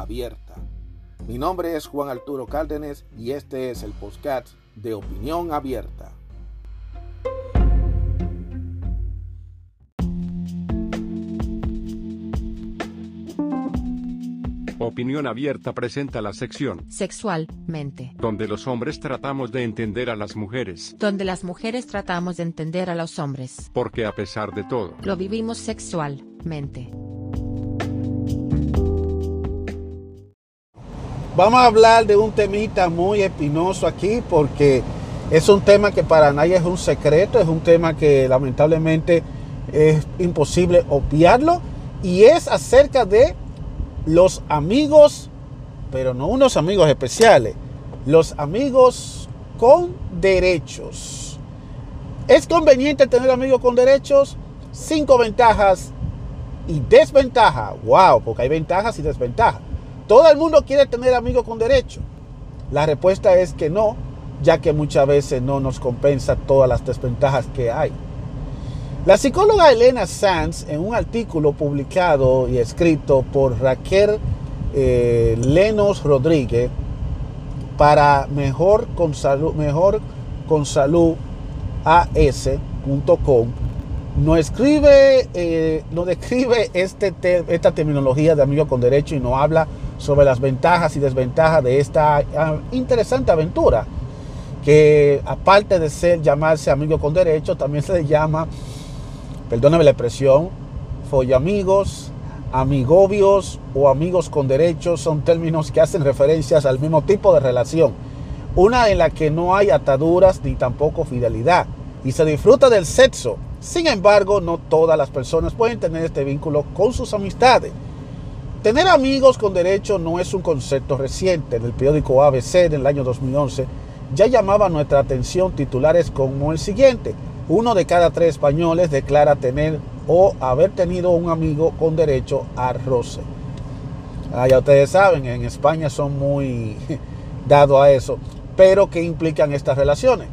abierta. Mi nombre es Juan Arturo Cárdenas y este es el podcast de Opinión Abierta. Opinión Abierta presenta la sección Sexualmente, donde los hombres tratamos de entender a las mujeres, donde las mujeres tratamos de entender a los hombres. porque a pesar de todo, Lo vivimos sexualmente. Vamos a hablar de un temita muy espinoso aquí porque es un tema que para nadie es un secreto, es un tema que lamentablemente es imposible obviarlo y es acerca de los amigos, pero no unos amigos especiales, los amigos con derechos. ¿Es conveniente tener amigos con derechos? Cinco ventajas y desventajas. Wow, porque hay ventajas y desventajas. Todo el mundo quiere tener amigos con derecho. La respuesta es que no, ya que muchas veces no nos compensa todas las desventajas que hay. La psicóloga Elena Sanz, en un artículo publicado y escrito por Raquel eh, Lenos Rodríguez para mejor con salud, mejor con salud as.com, nos escribe, eh, describe este te- esta terminología de amigo con derecho y nos habla sobre las ventajas y desventajas de esta ah, interesante aventura que aparte de ser llamarse amigo con derecho, también se le llama, perdóname la expresión, follamigos, amigobios o amigos con derechos son términos que hacen referencias al mismo tipo de relación. Una en la que no hay ataduras ni tampoco fidelidad y se disfruta del sexo. Sin embargo, no todas las personas pueden tener este vínculo con sus amistades. Tener amigos con derecho no es un concepto reciente. En el periódico ABC en el año 2011 ya llamaba nuestra atención titulares como el siguiente. Uno de cada tres españoles declara tener o haber tenido un amigo con derecho a roce. Ah, ya ustedes saben, en España son muy dados a eso. Pero ¿qué implican estas relaciones?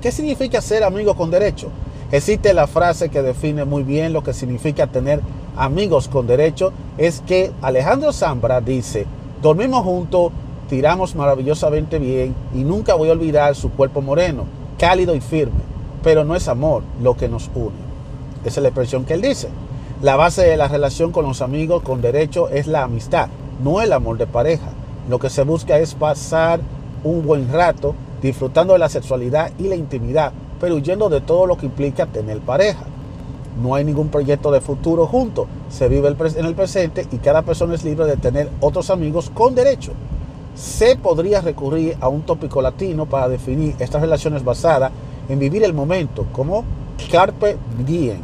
¿Qué significa ser amigo con derecho? Existe la frase que define muy bien lo que significa tener amigos con derecho. Es que Alejandro Zambra dice, dormimos juntos, tiramos maravillosamente bien y nunca voy a olvidar su cuerpo moreno, cálido y firme. Pero no es amor lo que nos une. Esa es la expresión que él dice. La base de la relación con los amigos con derecho es la amistad, no el amor de pareja. Lo que se busca es pasar un buen rato disfrutando de la sexualidad y la intimidad, pero huyendo de todo lo que implica tener pareja. No hay ningún proyecto de futuro junto, se vive en el presente y cada persona es libre de tener otros amigos con derecho. Se podría recurrir a un tópico latino para definir estas relaciones basadas en vivir el momento, como carpe diem.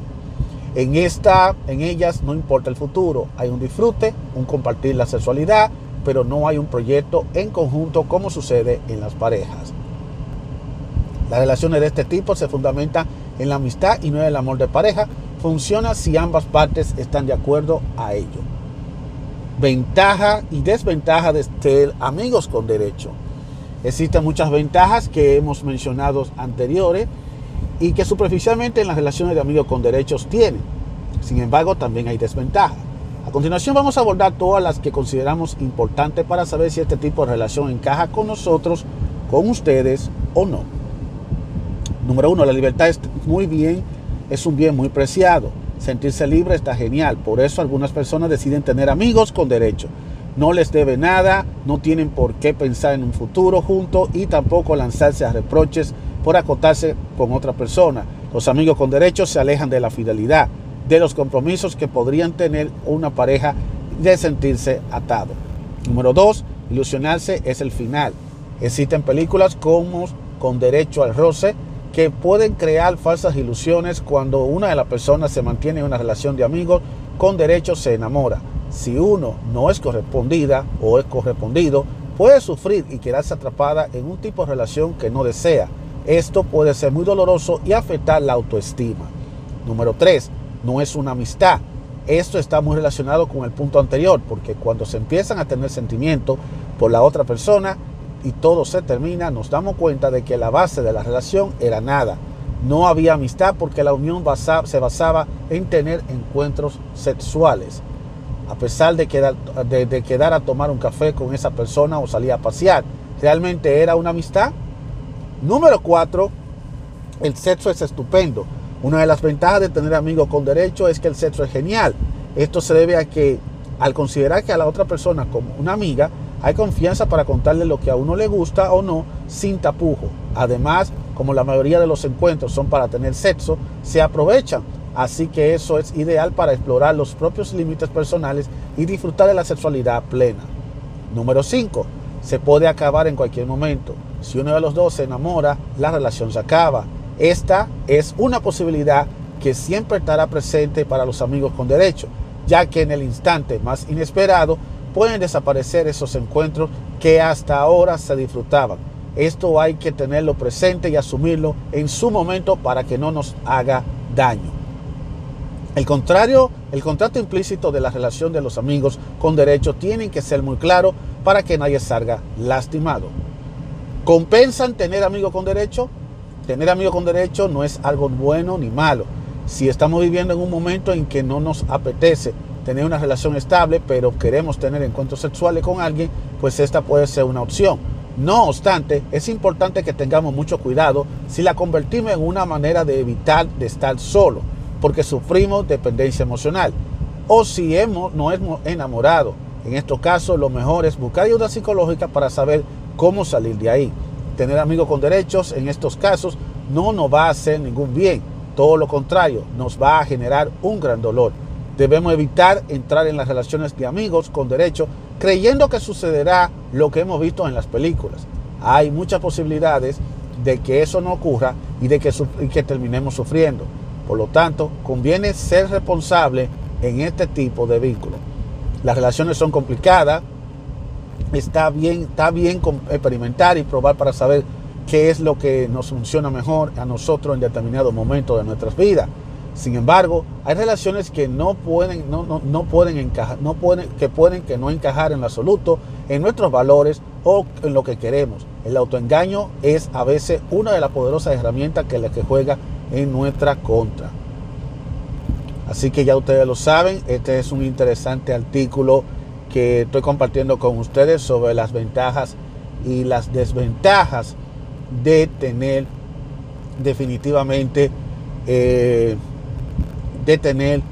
En, esta, en ellas no importa el futuro, hay un disfrute, un compartir la sexualidad, pero no hay un proyecto en conjunto como sucede en las parejas. Las relaciones de este tipo se fundamentan en la amistad y no en el amor de pareja. Funciona si ambas partes están de acuerdo a ello. Ventaja y desventaja de ser amigos con derecho. Existen muchas ventajas que hemos mencionado anteriores y que superficialmente en las relaciones de amigos con derechos tienen. Sin embargo, también hay desventajas. A continuación vamos a abordar todas las que consideramos importantes para saber si este tipo de relación encaja con nosotros, con ustedes o no. Número uno, la libertad es muy bien, es un bien muy preciado. Sentirse libre está genial. Por eso algunas personas deciden tener amigos con derecho. No les debe nada, no tienen por qué pensar en un futuro juntos y tampoco lanzarse a reproches por acotarse con otra persona. Los amigos con derechos se alejan de la fidelidad, de los compromisos que podrían tener una pareja de sentirse atado. Número dos, ilusionarse es el final. Existen películas como Con Derecho al Roce que pueden crear falsas ilusiones cuando una de las personas se mantiene en una relación de amigos con derecho se enamora. Si uno no es correspondida o es correspondido, puede sufrir y quedarse atrapada en un tipo de relación que no desea. Esto puede ser muy doloroso y afectar la autoestima. Número 3. No es una amistad. Esto está muy relacionado con el punto anterior, porque cuando se empiezan a tener sentimientos por la otra persona y todo se termina, nos damos cuenta de que la base de la relación era nada. No había amistad porque la unión se basaba en tener encuentros sexuales. A pesar de quedar, de, quedar a tomar un café con esa persona o salir a pasear, ¿realmente era una amistad? Número cuatro, el sexo es estupendo. Una de las ventajas de tener amigos con derecho es que el sexo es genial. Esto se debe a que al considerar que a la otra persona como una amiga, hay confianza para contarle lo que a uno le gusta o no sin tapujo. Además, como la mayoría de los encuentros son para tener sexo, se aprovechan. Así que eso es ideal para explorar los propios límites personales y disfrutar de la sexualidad plena. Número 5. Se puede acabar en cualquier momento. Si uno de los dos se enamora, la relación se acaba. Esta es una posibilidad que siempre estará presente para los amigos con derecho, ya que en el instante más inesperado pueden desaparecer esos encuentros que hasta ahora se disfrutaban. Esto hay que tenerlo presente y asumirlo en su momento para que no nos haga daño. El contrario, el contrato implícito de la relación de los amigos con derecho tienen que ser muy claro para que nadie salga lastimado. ¿Compensan tener amigos con derecho? Tener amigos con derecho no es algo bueno ni malo. Si estamos viviendo en un momento en que no nos apetece tener una relación estable, pero queremos tener encuentros sexuales con alguien, pues esta puede ser una opción. No obstante, es importante que tengamos mucho cuidado si la convertimos en una manera de evitar de estar solo, porque sufrimos dependencia emocional. O si hemos, no hemos enamorado. En estos casos, lo mejor es buscar ayuda psicológica para saber cómo salir de ahí. Tener amigos con derechos en estos casos no nos va a hacer ningún bien, todo lo contrario, nos va a generar un gran dolor. Debemos evitar entrar en las relaciones de amigos con derecho creyendo que sucederá lo que hemos visto en las películas. Hay muchas posibilidades de que eso no ocurra y de que, terminemos sufriendo. Por lo tanto, conviene ser responsable en este tipo de vínculos. Las relaciones son complicadas, está bien, está bien experimentar y probar para saber qué es lo que nos funciona mejor a nosotros en determinado momento de nuestras vidas. Sin embargo, hay relaciones que no pueden, no, no, no pueden encajar, no pueden, que pueden que no encajar en lo absoluto en nuestros valores o en lo que queremos. El autoengaño es a veces una de las poderosas herramientas que la que juega en nuestra contra. Así que ya ustedes lo saben, este es un interesante artículo que estoy compartiendo con ustedes sobre las ventajas y las desventajas de tener definitivamente, eh, de tener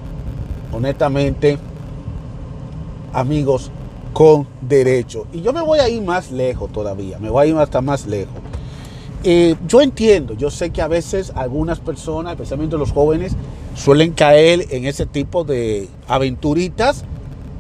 honestamente amigos con derecho. Y yo me voy a ir más lejos todavía, me voy a ir hasta más lejos. Eh, yo entiendo, yo sé que a veces algunas personas, especialmente los jóvenes, suelen caer en ese tipo de aventuritas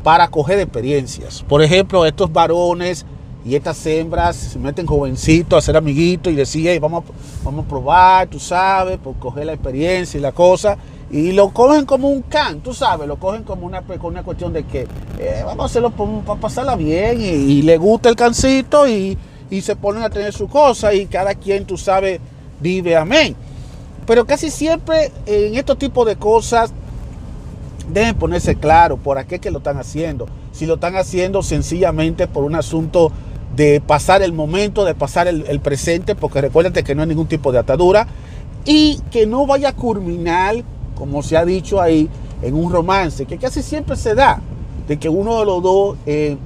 para coger experiencias. Por ejemplo, estos varones y estas hembras se meten jovencitos a ser amiguitos y decían, vamos, vamos a probar, tú sabes, por coger la experiencia y la cosa. Y lo cogen como un can, tú sabes, lo cogen como una, una cuestión de que eh, vamos a hacerlo para pasarla bien y, le gusta el cancito y, y se ponen a tener su cosa y cada quien, tú sabes, vive amén. Pero casi siempre en estos tipos de cosas deben ponerse claro por qué que lo están haciendo. Si lo están haciendo sencillamente por un asunto de pasar el momento, de pasar el, presente, porque recuérdate que no hay ningún tipo de atadura y que no vaya a culminar, como se ha dicho ahí, en un romance, que casi siempre se da, de que uno de los dos eh,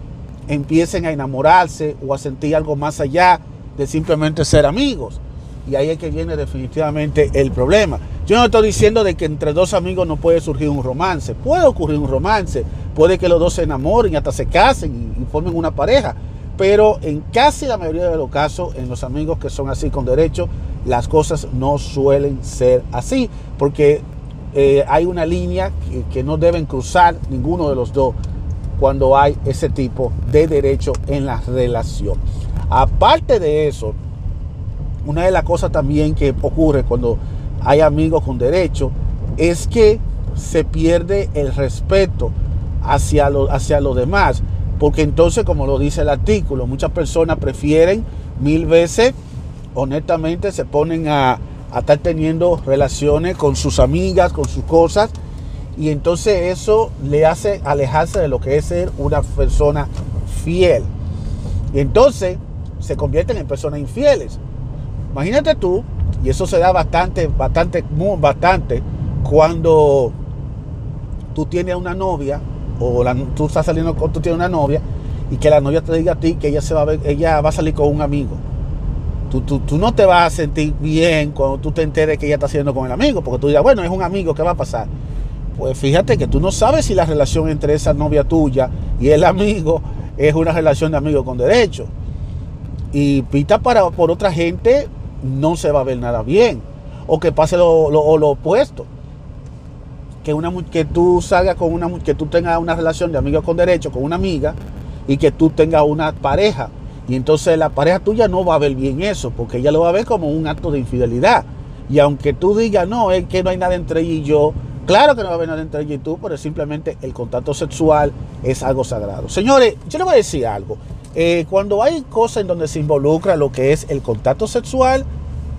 empiecen a enamorarse o a sentir algo más allá de simplemente ser amigos. Y ahí es que viene definitivamente el problema. Yo no estoy diciendo de que entre dos amigos no puede surgir un romance. Puede ocurrir un romance. Puede que los dos se enamoren y hasta se casen y, formen una pareja. Pero en casi la mayoría de los casos, en los amigos que son así con derecho, las cosas no suelen ser así. Porque eh, hay una línea que, no deben cruzar ninguno de los dos cuando hay ese tipo de derecho en la relación. Aparte de eso, una de las cosas también que ocurre cuando hay amigos con derecho es que se pierde el respeto hacia lo, hacia los demás. Porque entonces, como lo dice el artículo, muchas personas prefieren mil veces, honestamente, se ponen a, a estar teniendo relaciones con sus amigas, con sus cosas, y entonces eso le hace alejarse de lo que es ser una persona fiel. Y entonces se convierten en personas infieles. Imagínate tú, y eso se da bastante, bastante, bastante, cuando tú tienes una novia, o tú estás saliendo con, tú tienes una novia, y que la novia te diga a ti que ella, se va, a ver, ella va a salir con un amigo. Tú, tú, tú, no te vas a sentir bien cuando tú te enteres que ella está saliendo con el amigo, porque tú dirás, bueno, es un amigo, ¿qué va a pasar? Pues fíjate que tú no sabes si la relación entre esa novia tuya y el amigo es una relación de amigo con derecho. Y pita para, por otra gente no se va a ver nada bien. O que pase lo, lo, lo opuesto. Que, una, que tú salgas con una que tú tengas una relación de amigo con derecho con una amiga y que tú tengas una pareja. Y entonces la pareja tuya no va a ver bien eso, porque ella lo va a ver como un acto de infidelidad. Y aunque tú digas, no, es que no hay nada entre ella y yo, claro que no va a haber nada entre ella y tú, pero simplemente el contacto sexual es algo sagrado. Señores, yo les voy a decir algo. Eh, cuando hay cosas en donde se involucra lo que es el contacto sexual,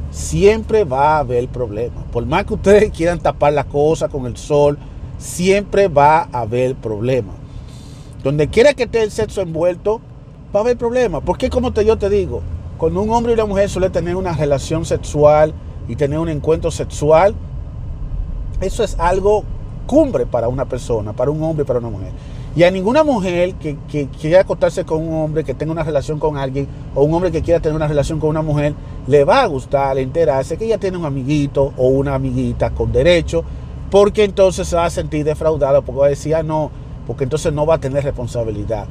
siempre va a haber problemas. Por más que ustedes quieran tapar la cosa con el sol, siempre va a haber problemas. Donde quiera que esté el sexo envuelto, va a haber problemas. Porque como te, yo te digo, cuando un hombre y una mujer suele tener una relación sexual y tener un encuentro sexual, eso es algo cumbre para una persona, para un hombre y para una mujer. Y a ninguna mujer que, que, quiera acostarse con un hombre, que tenga una relación con alguien, o un hombre que quiera tener una relación con una mujer, le va a gustar enterarse que ella tiene un amiguito o una amiguita con derecho, porque entonces se va a sentir defraudada, porque va a decir, ah, no, porque entonces no va a tener responsabilidad.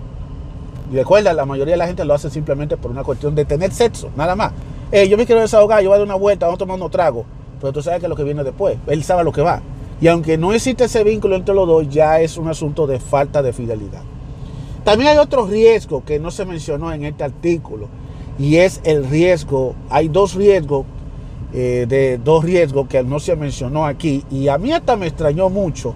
Y recuerda, la mayoría de la gente lo hace simplemente por una cuestión de tener sexo, nada más. Yo me quiero desahogar, yo voy a dar una vuelta, vamos a tomar unos tragos, pero tú sabes que es lo que viene después, él sabe lo que va. Y aunque no existe ese vínculo entre los dos, ya es un asunto de falta de fidelidad. También hay otro riesgo que no se mencionó en este artículo, y es el riesgo, hay dos riesgos, eh, de dos riesgos que no se mencionó aquí, y a mí hasta me extrañó mucho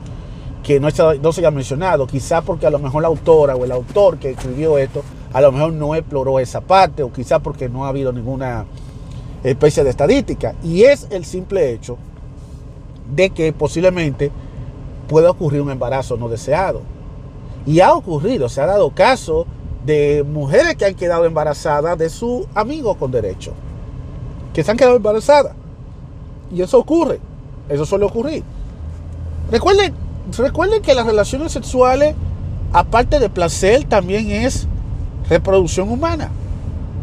que no, se haya mencionado, quizás porque a lo mejor la autora o el autor que escribió esto, a lo mejor no exploró esa parte, o quizás porque no ha habido ninguna especie de estadística, y es el simple hecho de que posiblemente pueda ocurrir un embarazo no deseado. Y ha ocurrido, se ha dado caso de mujeres que han quedado embarazadas de su amigo con derecho, que se han quedado embarazadas. Y eso ocurre, eso suele ocurrir. Recuerden, recuerden que las relaciones sexuales, aparte de placer, también es reproducción humana.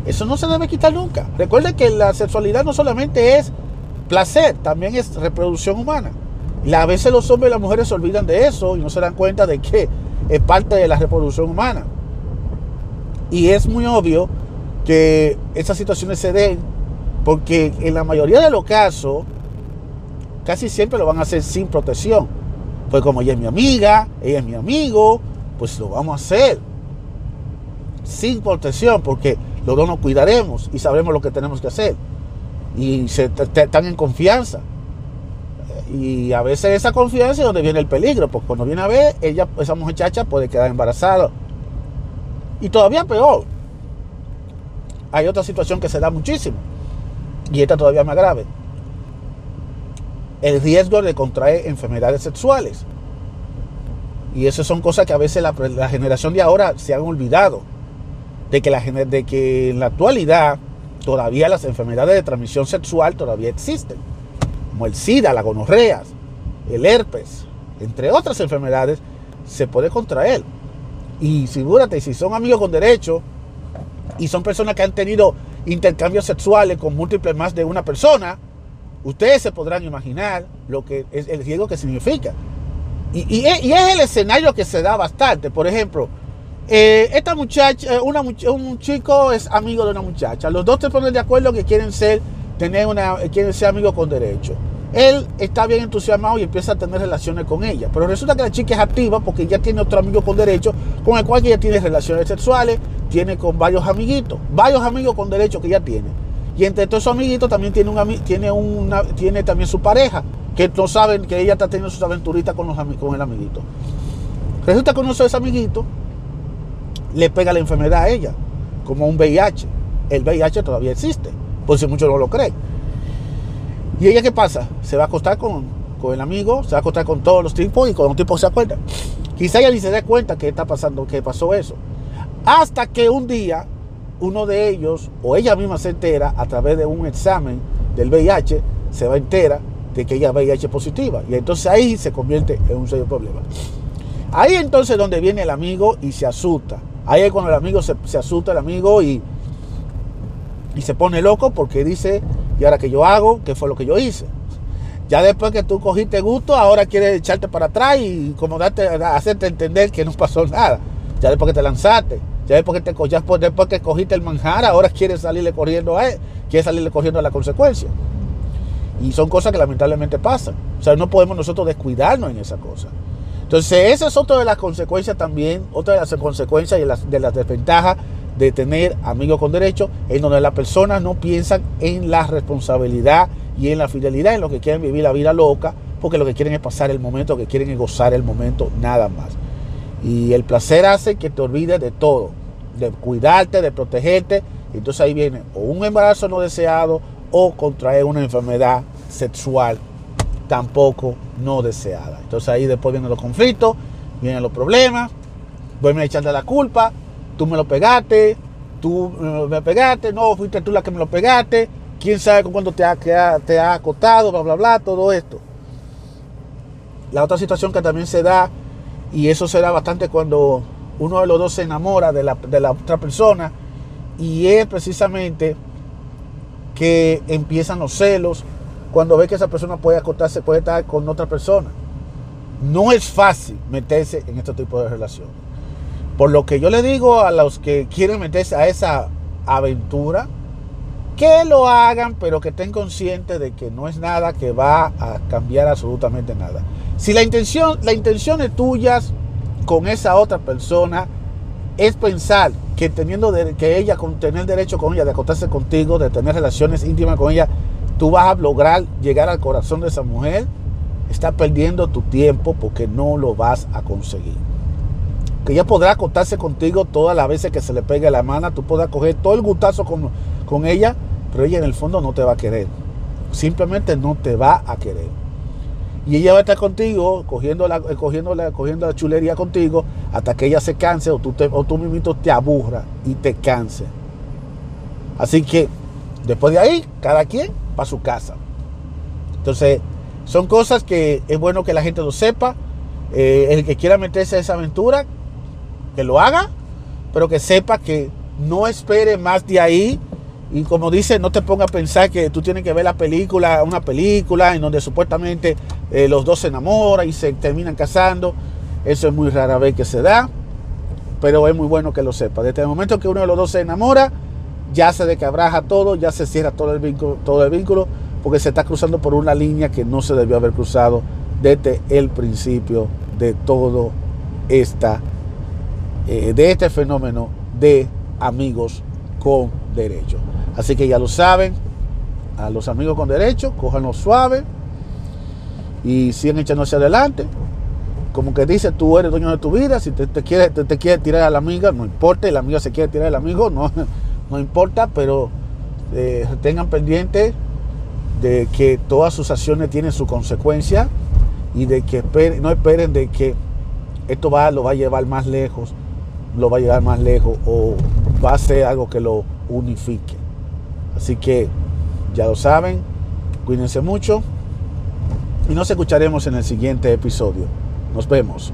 Eso no se debe quitar nunca. Recuerden que la sexualidad no solamente es placer, también es reproducción humana. A veces los hombres y las mujeres se olvidan de eso y no se dan cuenta de que es parte de la reproducción humana. Y es muy obvio que esas situaciones se den porque en la mayoría de los casos casi siempre lo van a hacer sin protección. Pues como ella es mi amiga, ella es mi amigo, pues lo vamos a hacer sin protección porque los dos nos cuidaremos y sabremos lo que tenemos que hacer y están en confianza. Y a veces esa confianza es donde viene el peligro, porque cuando viene a ver, ella, esa muchacha puede quedar embarazada. Y todavía peor, hay otra situación que se da muchísimo, y esta todavía más grave. El riesgo de contraer enfermedades sexuales. Y esas son cosas que a veces la, generación de ahora se han olvidado. De que, la, de que en la actualidad todavía las enfermedades de transmisión sexual todavía existen, como el SIDA, la gonorrea, el herpes, entre otras enfermedades, se puede contraer. Y figúrate, si son amigos con derecho y son personas que han tenido intercambios sexuales con múltiples más de una persona, ustedes se podrán imaginar lo que es el riesgo que significa. Y, es el escenario que se da bastante. Por ejemplo, eh, esta muchacha, eh, un chico es amigo de una muchacha. Los dos se ponen de acuerdo que quieren ser, tener una, quieren ser amigos con derecho. Él está bien entusiasmado y empieza a tener relaciones con ella. Pero resulta que la chica es activa porque ya tiene otro amigo con derecho, con el cual ella tiene relaciones sexuales, tiene con varios amiguitos, varios amigos con derecho que ella tiene. Y entre todos esos amiguitos también tiene, un, tiene, una, tiene también su pareja, que no saben que ella está teniendo sus aventuritas con, los, con el amiguito. Resulta que uno de esos amiguitos le pega la enfermedad a ella, como un VIH. El VIH todavía existe, por si muchos no lo creen. ¿Y ella qué pasa? Se va a acostar con, con el amigo, se va a acostar con todos los tipos y con los tipos se acuerda. Quizá ella ni se dé cuenta que está pasando, que pasó eso. Hasta que un día uno de ellos o ella misma se entera a través de un examen del VIH, se va entera de que ella es VIH positiva. Y entonces ahí se convierte en un serio problema. Ahí entonces donde viene el amigo y se asusta. Ahí es cuando el amigo se, se asusta, el amigo, y, y se pone loco porque dice, ¿y ahora que yo hago? ¿Qué fue lo que yo hice? Ya después que tú cogiste gusto, ahora quieres echarte para atrás y como darte, hacerte entender que no pasó nada. Ya después que te lanzaste, ya después que, te, ya después que cogiste el manjar, ahora quieres salirle corriendo a él, quieres salirle corriendo a la consecuencia. Y son cosas que lamentablemente pasan. O sea, no podemos nosotros descuidarnos en esa cosa. Entonces, esa es otra de las consecuencias también, otra de las consecuencias y las, de las desventajas de tener amigos con derecho, en donde las personas no piensan en la responsabilidad y en la fidelidad, en lo que quieren vivir la vida loca, porque lo que quieren es pasar el momento, lo que quieren es gozar el momento, nada más. Y el placer hace que te olvides de todo, de cuidarte, de protegerte. Entonces ahí viene o un embarazo no deseado o contraer una enfermedad sexual tampoco no deseada. Entonces ahí después vienen los conflictos, vienen los problemas, vuelven a echarte la culpa, tú me lo pegaste, tú me pegaste, no, fuiste tú la que me lo pegaste, quién sabe con cuándo te ha, te ha acotado, bla, bla, bla, todo esto. La otra situación que también se da, y eso se da bastante cuando uno de los dos se enamora de la, de la otra persona, y es precisamente que empiezan los celos, cuando ve que esa persona puede acotarse, puede estar con otra persona. No es fácil meterse en este tipo de relación. Por lo que yo le digo a los que quieren meterse a esa aventura, que lo hagan, pero que estén conscientes de que no es nada que va a cambiar absolutamente nada. Si la intención, la intención es tuyas con esa otra persona es pensar que teniendo que ella con tener derecho con ella de acostarse contigo, de tener relaciones íntimas con ella, tú vas a lograr llegar al corazón de esa mujer, estás perdiendo tu tiempo porque no lo vas a conseguir. Que ella podrá acostarse contigo todas las veces que se le pegue la mano, tú podrás coger todo el gustazo con, con ella, pero ella en el fondo no te va a querer. Simplemente no te va a querer. Y ella va a estar contigo, cogiendo la, cogiendo la, cogiendo la chulería contigo, hasta que ella se canse o tú, te, o tú mismo te aburra y te canse. Así que después de ahí, cada quien para su casa. Entonces, son cosas que es bueno que la gente lo sepa. Eh, el que quiera meterse a esa aventura, que lo haga, pero que sepa que no espere más de ahí. Y como dice, no te ponga a pensar que tú tienes que ver la película, una película en donde supuestamente eh, los dos se enamoran y se terminan casando. Eso es muy rara vez que se da, pero es muy bueno que lo sepa. Desde el momento que uno de los dos se enamora, ya se decabraja todo, ya se cierra todo el vínculo, todo el vínculo, porque se está cruzando por una línea que no se debió haber cruzado desde el principio de todo esta, eh, de este fenómeno de amigos con derecho. Así que ya lo saben, a los amigos con derecho, cójanlo suave y sigan echándose adelante. Como que dice, tú eres dueño de tu vida, si te, te quiere, te, quiere tirar a la amiga, no importa, y la amiga se quiere tirar al amigo, no, no importa, pero eh, tengan pendiente de que todas sus acciones tienen su consecuencia y de que no esperen de que esto lo va a llevar más lejos, lo va a llevar más lejos o va a ser algo que lo unifique. Así que ya lo saben, cuídense mucho y nos escucharemos en el siguiente episodio. Nos vemos.